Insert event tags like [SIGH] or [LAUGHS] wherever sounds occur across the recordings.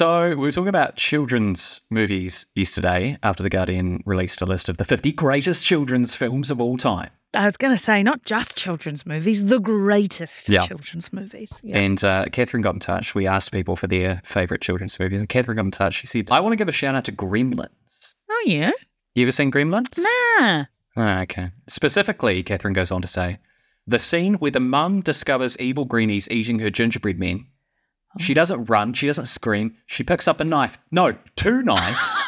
So, we were talking about children's movies yesterday after The Guardian released a list of the 50 greatest children's films of all time. I was going to say, not just children's movies, the greatest Yeah. children's movies. Yeah. And uh, Catherine got in touch. We asked people for their favourite children's movies, and Catherine got in touch. She said, I want to give a shout out to Gremlins. oh, yeah? You ever seen Gremlins? Nah. Ah, okay. Specifically, Catherine goes on to say, the scene where the mum discovers evil greenies eating her gingerbread men. She doesn't run, she doesn't scream, she picks up a knife. No, two [LAUGHS] knives.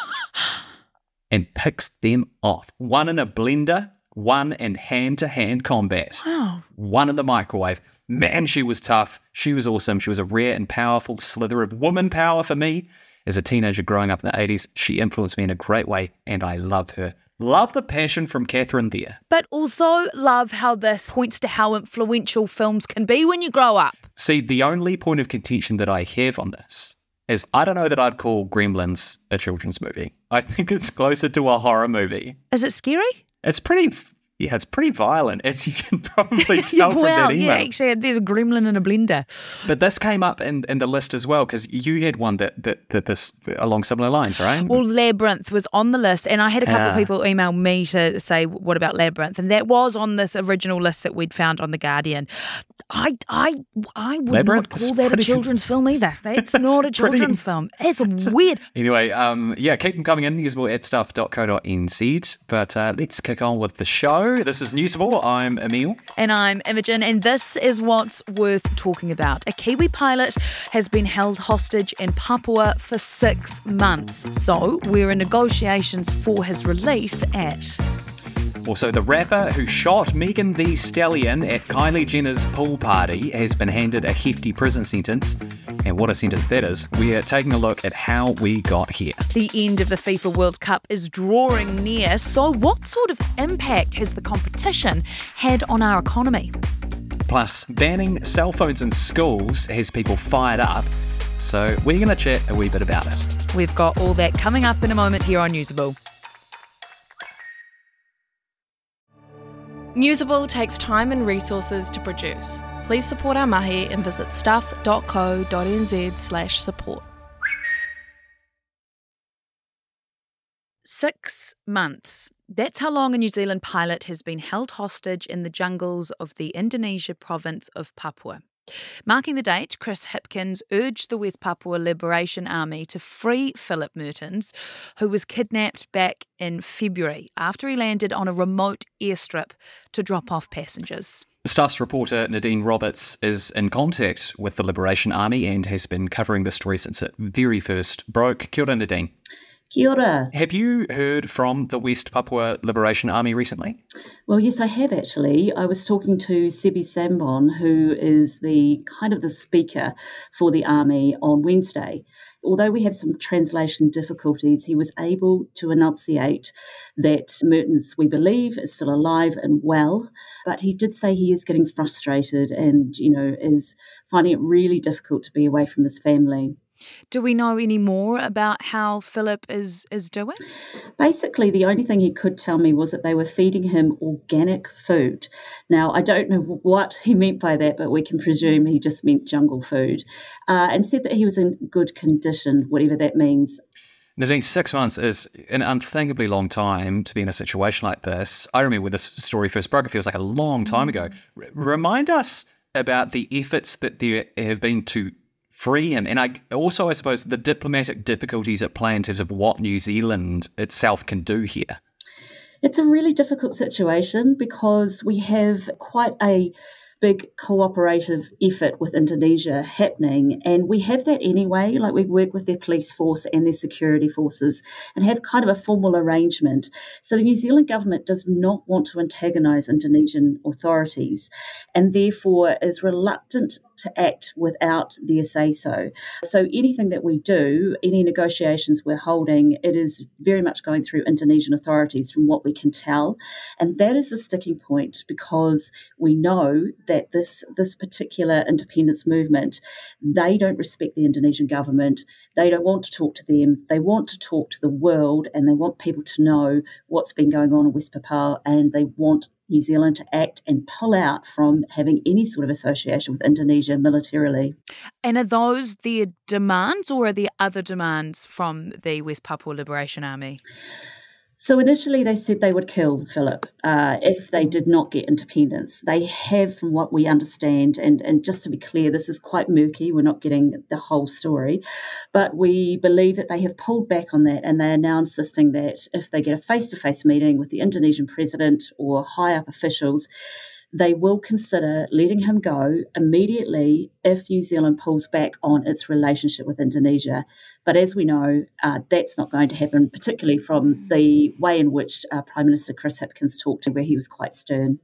and picks them off. One in a blender, one in hand to hand combat, Wow. one in the microwave. Man, she was tough. She was awesome. She was a rare and powerful slither of woman power for me. As a teenager growing up in the 80s, she influenced me in a great way, and I love her. Love the passion from Catherine there. But also love how this points to how influential films can be when you grow up. See, the only point of contention that I have on this is I don't know that I'd call Gremlins a children's movie. I think it's closer to a horror movie. Is it scary? It's pretty, yeah, it's pretty violent, as you can [LAUGHS] probably [LAUGHS] tell from that email. yeah, actually, there's a gremlin in a blender. But this came up in, in the list as well because you had one that, that that this along similar lines, right? Well, Labyrinth was on the list, and I had a couple of Ah. people email me to say, "What about Labyrinth?" And that was on this original list that we'd found on the Guardian. I, I, I would Labyrinth not call that a children's [LAUGHS] film either. That's not a It's pretty- children's film. It's weird. Anyway, um, yeah, keep them coming in, newsable at stuff.co.nz. But uh, let's kick on with the show. This is Newsable. I'm Emil. And I'm Imogen, and this is what's worth talking about. A Kiwi pilot has been held hostage in Papua for six months. So we're in negotiations for his release at. Also, the rapper who shot Megan Thee Stallion at Kylie Jenner's pool party has been handed a hefty prison sentence. And what a sentence that is. We're taking a look at how we got here. The end of the FIFA World Cup is drawing near. So, what sort of impact has the competition had on our economy? Plus, banning cell phones in schools has people fired up. So, we're going to chat a wee bit about it. We've got all that coming up in a moment here on Newsable. Newsable takes time and resources to produce. Please support our mahi and visit stuff.co.nz slash support. Six months. That's how long a New Zealand pilot has been held hostage in the jungles of the Indonesia province of Papua. Marking the date, Chris Hipkins urged the West Papua Liberation Army to free Phillip Mehrtens, who was kidnapped back in February after he landed on a remote airstrip to drop off passengers. Stuff's reporter Nadine Roberts is in contact with the Liberation Army and has been covering the story since it very first broke. Kia ora, Nadine. Kia ora. Have you heard from the West Papua Liberation Army recently? Well, yes, I have actually. I was talking to Sebby Sambom, who is the kind of the speaker for the army on Wednesday. Although we have some translation difficulties, he was able to enunciate that Mehrtens, we believe, is still alive and well. But he did say he is getting frustrated and, you know, is finding it really difficult to be away from his family. Do we know any more about how Phillip is is doing? Basically, the only thing he could tell me was that they were feeding him organic food. Now, I don't know what he meant by that, but we can presume he just meant jungle food, uh, and said that he was in good condition, whatever that means. Nadine, six months is an unthinkably long time to be in a situation like this. I remember when this story first broke, it feels like a long time ago. R- remind us about the efforts that there have been to free him, and I also, I suppose, the diplomatic difficulties at play in terms of what New Zealand itself can do here. It's a really difficult situation because we have quite a big cooperative effort with Indonesia happening. And we have that anyway. Like we work with their police force and their security forces and have kind of a formal arrangement. So the New Zealand government does not want to antagonize Indonesian authorities and therefore is reluctant to act without their say so. So anything that we do, any negotiations we're holding, it is very much going through Indonesian authorities from what we can tell. And that is the sticking point because we know that this this particular independence movement, they don't respect the Indonesian government. They don't want to talk to them. They want to talk to the world and they want people to know what's been going on in West Papua and they want New Zealand to act and pull out from having any sort of association with Indonesia militarily. And are those their demands or are there other demands from the West Papua Liberation Army? So initially, they said they would kill Phillip uh, if they did not get independence. They have, from what we understand, and, and just to be clear, this is quite murky. We're not getting the whole story, but we believe that they have pulled back on that, and they are now insisting that if they get a face-to-face meeting with the Indonesian president or high up officials, they will consider letting him go immediately if New Zealand pulls back on its relationship with Indonesia. But as we know, uh, that's not going to happen, particularly from the way in which uh, Prime Minister Chris Hipkins talked, where he was quite stern.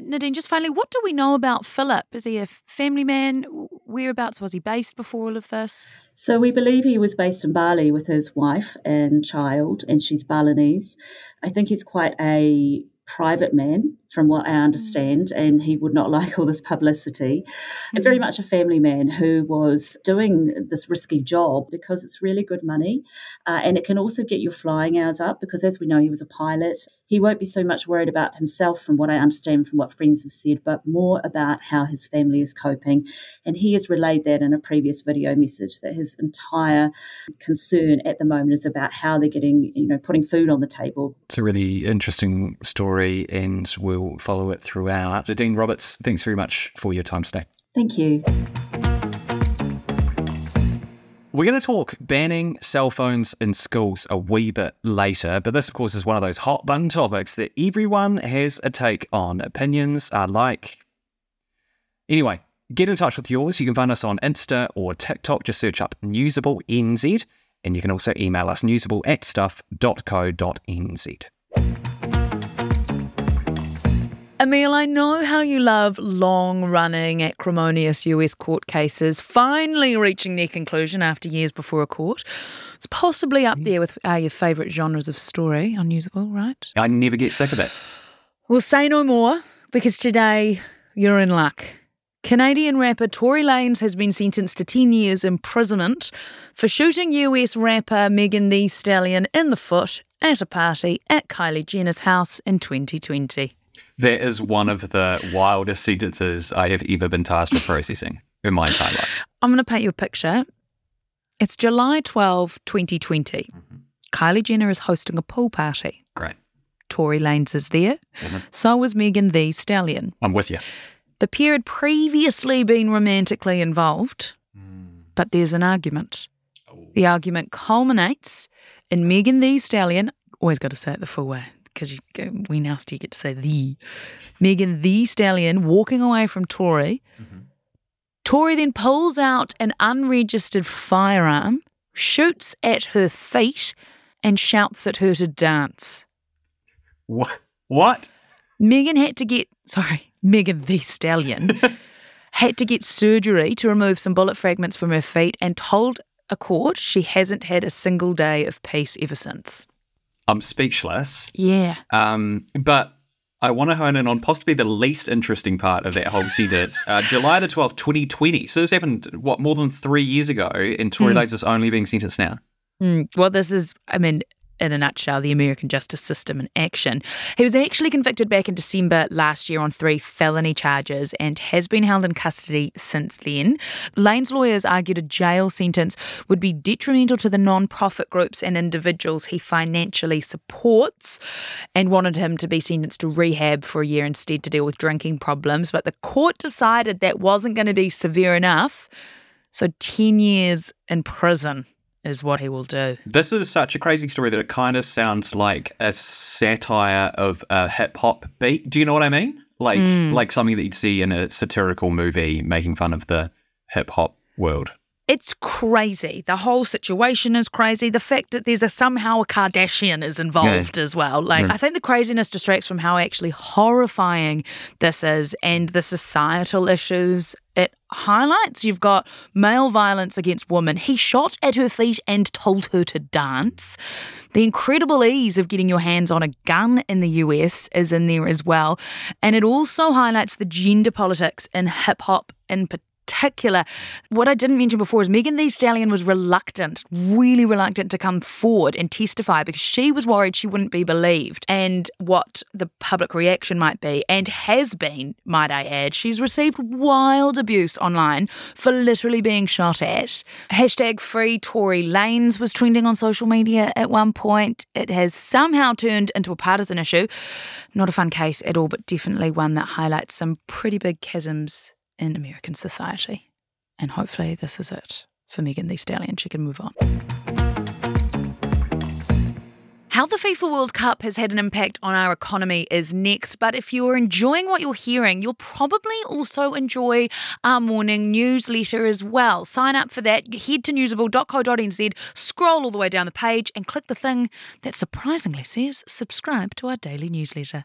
Nadine, just finally, what do we know about Phillip? Is he a family man? Whereabouts was he based before all of this? So we believe he was based in Bali with his wife and child, and she's Balinese. I think he's quite a private man, from what I understand, mm. and he would not [LAUGHS] like all this publicity. Mm-hmm. And very mm. much a family man who was doing this risky job because it's really good money. Uh, and it can also get your flying hours up because, as we know, he was a pilot. He won't be so much worried about himself, from what I understand from what friends have said, but more about how his family is coping. And he has relayed that in a previous video message that his entire concern at the moment is about how they're getting, you know, putting food on the table. It's a really interesting story story and we'll follow it throughout. Nadine Roberts, thanks very much for your time today. Thank you. We're going to talk banning cell phones in schools a wee bit later, but this, of course, is one of those hot button topics that everyone has a take on. Opinions are like. Anyway, get in touch with yours. You can find us on Insta or TikTok. Just search up Newsable NZ, and you can also email us newsable at stuff.co.nz. Emil, I know how you love long running, acrimonious US court cases finally reaching their conclusion after years before a court. It's possibly up there with uh, your favourite genres of story, on Newsable, right? I never get sick of it. We'll say no more because today you're in luck. Canadian rapper Tory Lanez has been sentenced to 10 years imprisonment for shooting US rapper Megan Thee Stallion in the foot at a party at Kylie Jenner's house in 2020. That is one of the wildest sentences I have ever been tasked with processing in my entire life. I'm going to paint you a picture. It's July 12, 2020. Mm-hmm. Kylie Jenner is hosting a pool party. Great. Tory Lanez is there. Mm-hmm. So was Megan Thee Stallion. I'm with you. The pair had previously been romantically involved, mm. but there's an argument. Oh. The argument culminates in Megan Thee Stallion, always got to say it the full way, because we now still get to say the Megan Thee Stallion walking away from Tory. Mm-hmm. Tory then pulls out an unregistered firearm, shoots at her feet, and shouts at her to dance. What? What? Megan had to get sorry, Megan Thee Stallion [LAUGHS] had to get surgery to remove some bullet fragments from her feet and told a court she hasn't had a single day of peace ever since. I'm speechless. Yeah. Um, but I want to hone in on possibly the least interesting part of that whole [LAUGHS] sentence. Uh, July the 12th, 2020. So this happened, what, more than three years ago, and Tory mm. is only being sentenced now. Mm. Well, this is, I mean, in a nutshell, the American justice system in action. He was actually convicted back in December last year on three felony charges and has been held in custody since then. Lane's lawyers argued a jail sentence would be detrimental to the non-profit groups and individuals he financially supports and wanted him to be sentenced to rehab for a year instead to deal with drinking problems. But the court decided that wasn't going to be severe enough. So 10 years in prison is what he will do. This is such a crazy story that it kind of sounds like a satire of a hip hop beat. Do you know what I mean? Like mm. like something that you'd see in a satirical movie making fun of the hip hop world. It's crazy. The whole situation is crazy. The fact that there's a somehow a Kardashian is involved yeah. as well. Like yeah. I think the craziness distracts from how actually horrifying this is and the societal issues it highlights. You've got male violence against women. He shot at her feet and told her to dance. The incredible ease of getting your hands on a gun in the US is in there as well. And it also highlights the gender politics in hip hop in particular particular. What I didn't mention before is Megan Thee Stallion was reluctant, really reluctant to come forward and testify because she was worried she wouldn't be believed and what the public reaction might be, and has been, might I add. She's received wild abuse online for literally being shot at. Hashtag free Tory Lanez was trending on social media at one point. It has somehow turned into a partisan issue. Not a fun case at all, but definitely one that highlights some pretty big chasms in American society. And hopefully, this is it for Megan Thee Stallion. She can move on. How the FIFA World Cup has had an impact on our economy is next, but if you're enjoying what you're hearing, you'll probably also enjoy our morning newsletter as well. Sign up for that, head to newsable.co.nz, scroll all the way down the page, and click the thing that surprisingly says subscribe to our daily newsletter.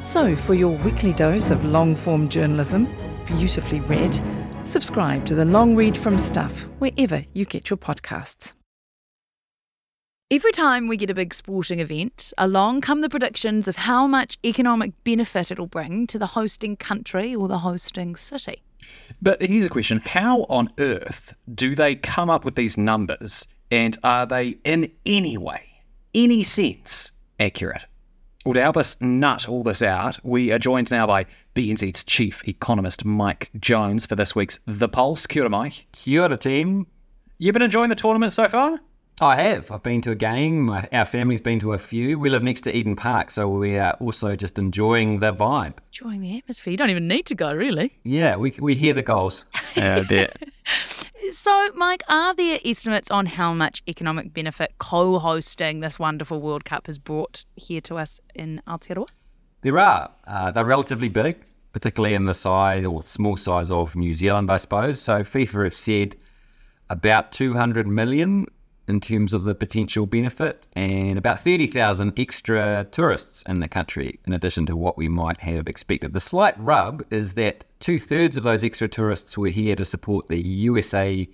So, for your weekly dose of long form journalism, beautifully read, subscribe to the Long Read from Stuff wherever you get your podcasts. Every time we get a big sporting event, along come the predictions of how much economic benefit it'll bring to the hosting country or the hosting city. But here's a question How on earth do they come up with these numbers? And are they in any way, any sense, accurate? Well, to help us nut all this out, we are joined now by BNZ's chief economist, Mike Jones, for this week's The Pulse. Kia ora, Mike. Kia ora, team. You've been enjoying the tournament so far? I have. I've been to a game. My, our family's been to a few. We live next to Eden Park, so we are also just enjoying the vibe. Enjoying the atmosphere. You don't even need to go, really. Yeah, we, we hear the goals. [LAUGHS] There. So, Mike, are there estimates on how much economic benefit co hosting this wonderful World Cup has brought here to us in Aotearoa? There are. Uh, they're relatively big, particularly in the size or small size of New Zealand, I suppose. So, FIFA have said about 200 million in terms of the potential benefit and about 30,000 extra tourists in the country in addition to what we might have expected. The slight rub is that two thirds of those extra tourists were here to support the USA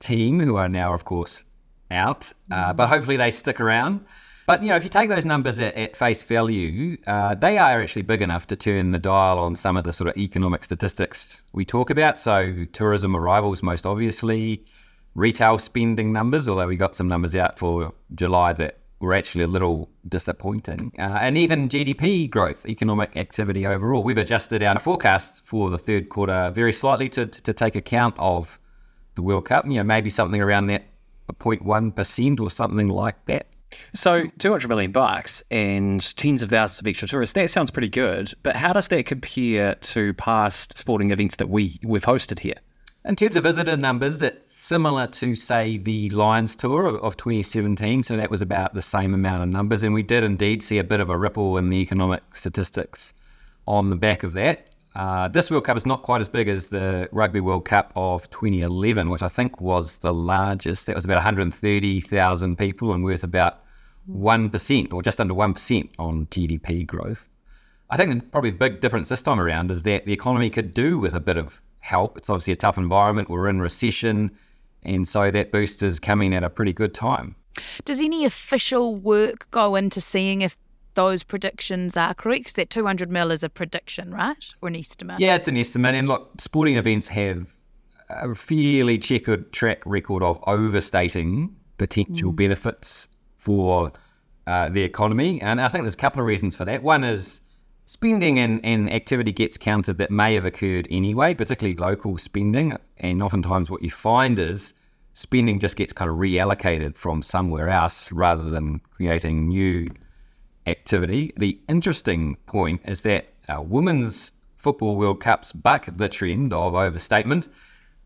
team, who are now, of course, out, uh, but hopefully they stick around. But you know, if you take those numbers at, at face value, uh, they are actually big enough to turn the dial on some of the sort of economic statistics we talk about. So, tourism arrivals, most obviously, retail spending numbers, although we got some numbers out for July that were actually a little disappointing, uh, and even GDP growth, economic activity overall. We've adjusted our forecast for the third quarter very slightly to, to take account of the World Cup. You know, maybe something around that 0.1 percent or something like that. So, 200 million bucks and tens of thousands of extra tourists, that sounds pretty good. But how does that compare to past sporting events that we, we've hosted here? In terms of visitor numbers, it's similar to, say, the Lions Tour of, of 2017. So that was about the same amount of numbers. And we did indeed see a bit of a ripple in the economic statistics on the back of that. Uh, this World Cup is not quite as big as the Rugby World Cup of 2011, which I think was the largest. That was about 130,000 people and worth about 1% or just under 1% on GDP growth. I think the probably the big difference this time around is that the economy could do with a bit of help. It's obviously a tough environment. We're in recession. And so that boost is coming at a pretty good time. Does any official work go into seeing if those predictions are correct? That 200 mil is a prediction, right? Or an estimate? Yeah, it's an estimate. And look, sporting events have a fairly checkered track record of overstating potential mm. benefits for uh, the economy. And I think there's a couple of reasons for that. One is spending and, and activity gets counted that may have occurred anyway, particularly local spending. And oftentimes, what you find is spending just gets kind of reallocated from somewhere else rather than creating new activity. The interesting point is that our women's football World Cups buck the trend of overstatement.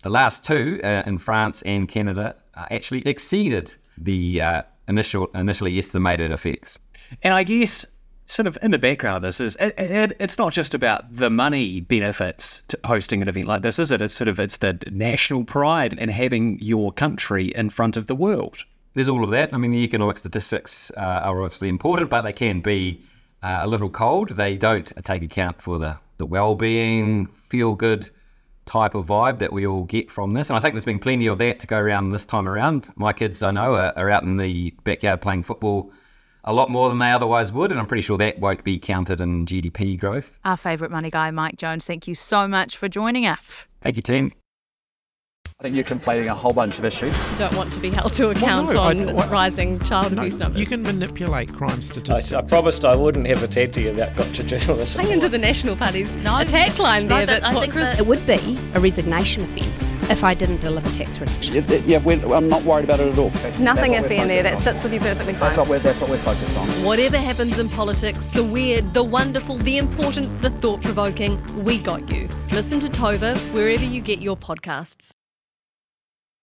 The last two uh, in France and Canada uh, actually exceeded the uh, initial initially estimated effects. And I guess sort of in the background this is it, it, it's not just about the money benefits to hosting an event like this, is it? It's sort of it's the national pride in having your country in front of the world. There's all of that. I mean, the economic statistics uh, are obviously important, but they can be uh, a little cold. They don't take account for the, the well-being, feel-good type of vibe that we all get from this. And I think there's been plenty of that to go around this time around. My kids, I know, are, are out in the backyard playing football a lot more than they otherwise would, and I'm pretty sure that won't be counted in GDP growth. Our favourite money guy, Mike Jones, thank you so much for joining us. Thank you, team. I think you're conflating a whole bunch of issues. Don't want to be held to account no, I- on what- rising child No, abuse numbers. you can manipulate crime statistics. I promised I wouldn't ever talk to you about gotcha journalism. Hang into the National Party's No, attack line there. no, but that I think Chris that- It would be a resignation offence if I didn't deliver tax reduction. Yeah, yeah we're, I'm not worried about it at all. nothing That's what iffy in there. That sits with you perfectly fine. That's what we're that's what we're focused on. Whatever happens in politics, the weird, the wonderful, the important, the thought provoking, we got you. Listen to Tova wherever you get your podcasts.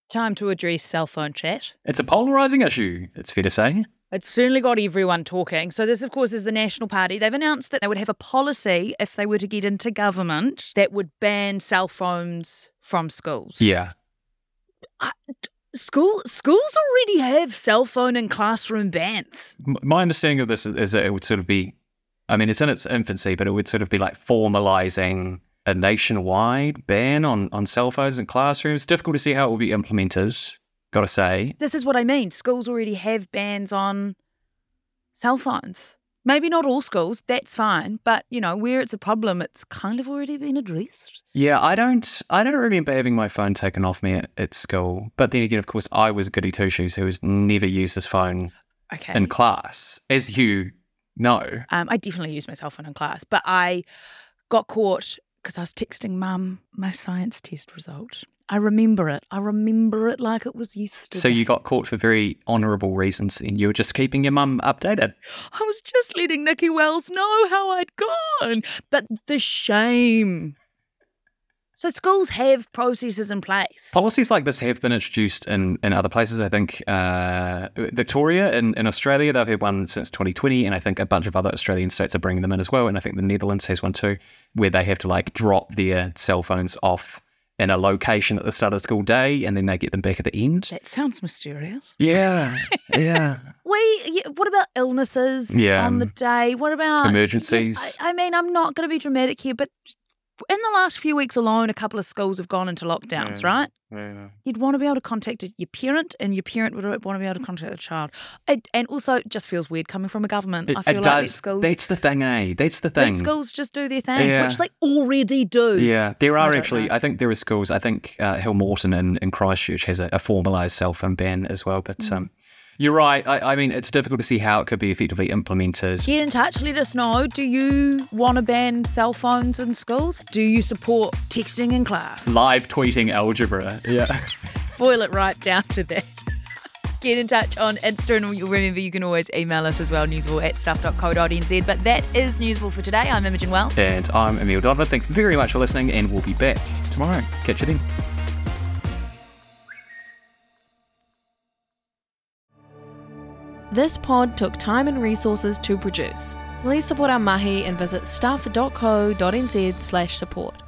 Time to address cell phone chat. It's a polarizing issue, it's fair to say. It's certainly got everyone talking. So, this, of course, is the National Party. They've announced that they would have a policy if they were to get into government that would ban cell phones from schools. Yeah. School schools already have cell phone and classroom bans. My understanding of this is, is that it would sort of be, I mean, it's in its infancy, but it would sort of be like formalizing a nationwide ban on, on cell phones in classrooms. Difficult to see how it will be implemented, gotta say. This is what I mean. Schools already have bans on cell phones. Maybe not all schools, that's fine. But, you know, where it's a problem, it's kind of already been addressed. Yeah, I don't I don't remember having my phone taken off me at, at school. But then again, of course, I was goody two shoes who has never used his phone Okay. in class, as you know. Um, I definitely used my cell phone in class, but I got caught because I was texting mum my science test result. I remember it. I remember it like it was yesterday. So you got caught for very honourable reasons and you were just keeping your mum updated. I was just letting Nikki Wells know how I'd gone. But the shame. So schools have processes in place. Policies like this have been introduced in, in other places. I think uh, Victoria in, in Australia, they've had one since 2020, and I think a bunch of other Australian states are bringing them in as well. And I think the Netherlands has one too, where they have to like drop their cell phones off in a location at the start of school day, and then they get them back at the end. That sounds mysterious. Yeah, [LAUGHS] yeah. We. Yeah, what about illnesses Yeah. on the day? What about Emergencies. I, I mean, I'm not going to be dramatic here, but in the last few weeks alone, a couple of schools have gone into lockdowns, right? You'd want to be able to contact your parent, and your parent would want to be able to contact the child. It, and also, it just feels weird coming from a government. It, I feel it like does. schools, That's the thing, eh? That's the thing. schools just do their thing, Yeah. which they already do. Yeah, there are don't actually. know. I think there are schools. I think uh, Hillmorton in, in Christchurch has a, a formalised cell phone ban as well. But Mm. um, you're right. I, I mean, it's difficult to see how it could be effectively implemented. Get in touch, let us know. Do you want to ban cell phones in schools? Do you support texting in class? Live tweeting algebra. Yeah. [LAUGHS] boil it right down to that. Get in touch on Insta and you'll remember you can always email us as well, newsable at stuff.co.nz. But that is Newsable for today. I'm Imogen Wells. and I'm Emil Donovan. Thanks very much for listening, and we'll be back tomorrow. Catch you then. This pod took time and resources to produce. Please support our mahi and visit stuff.co.nz slash support.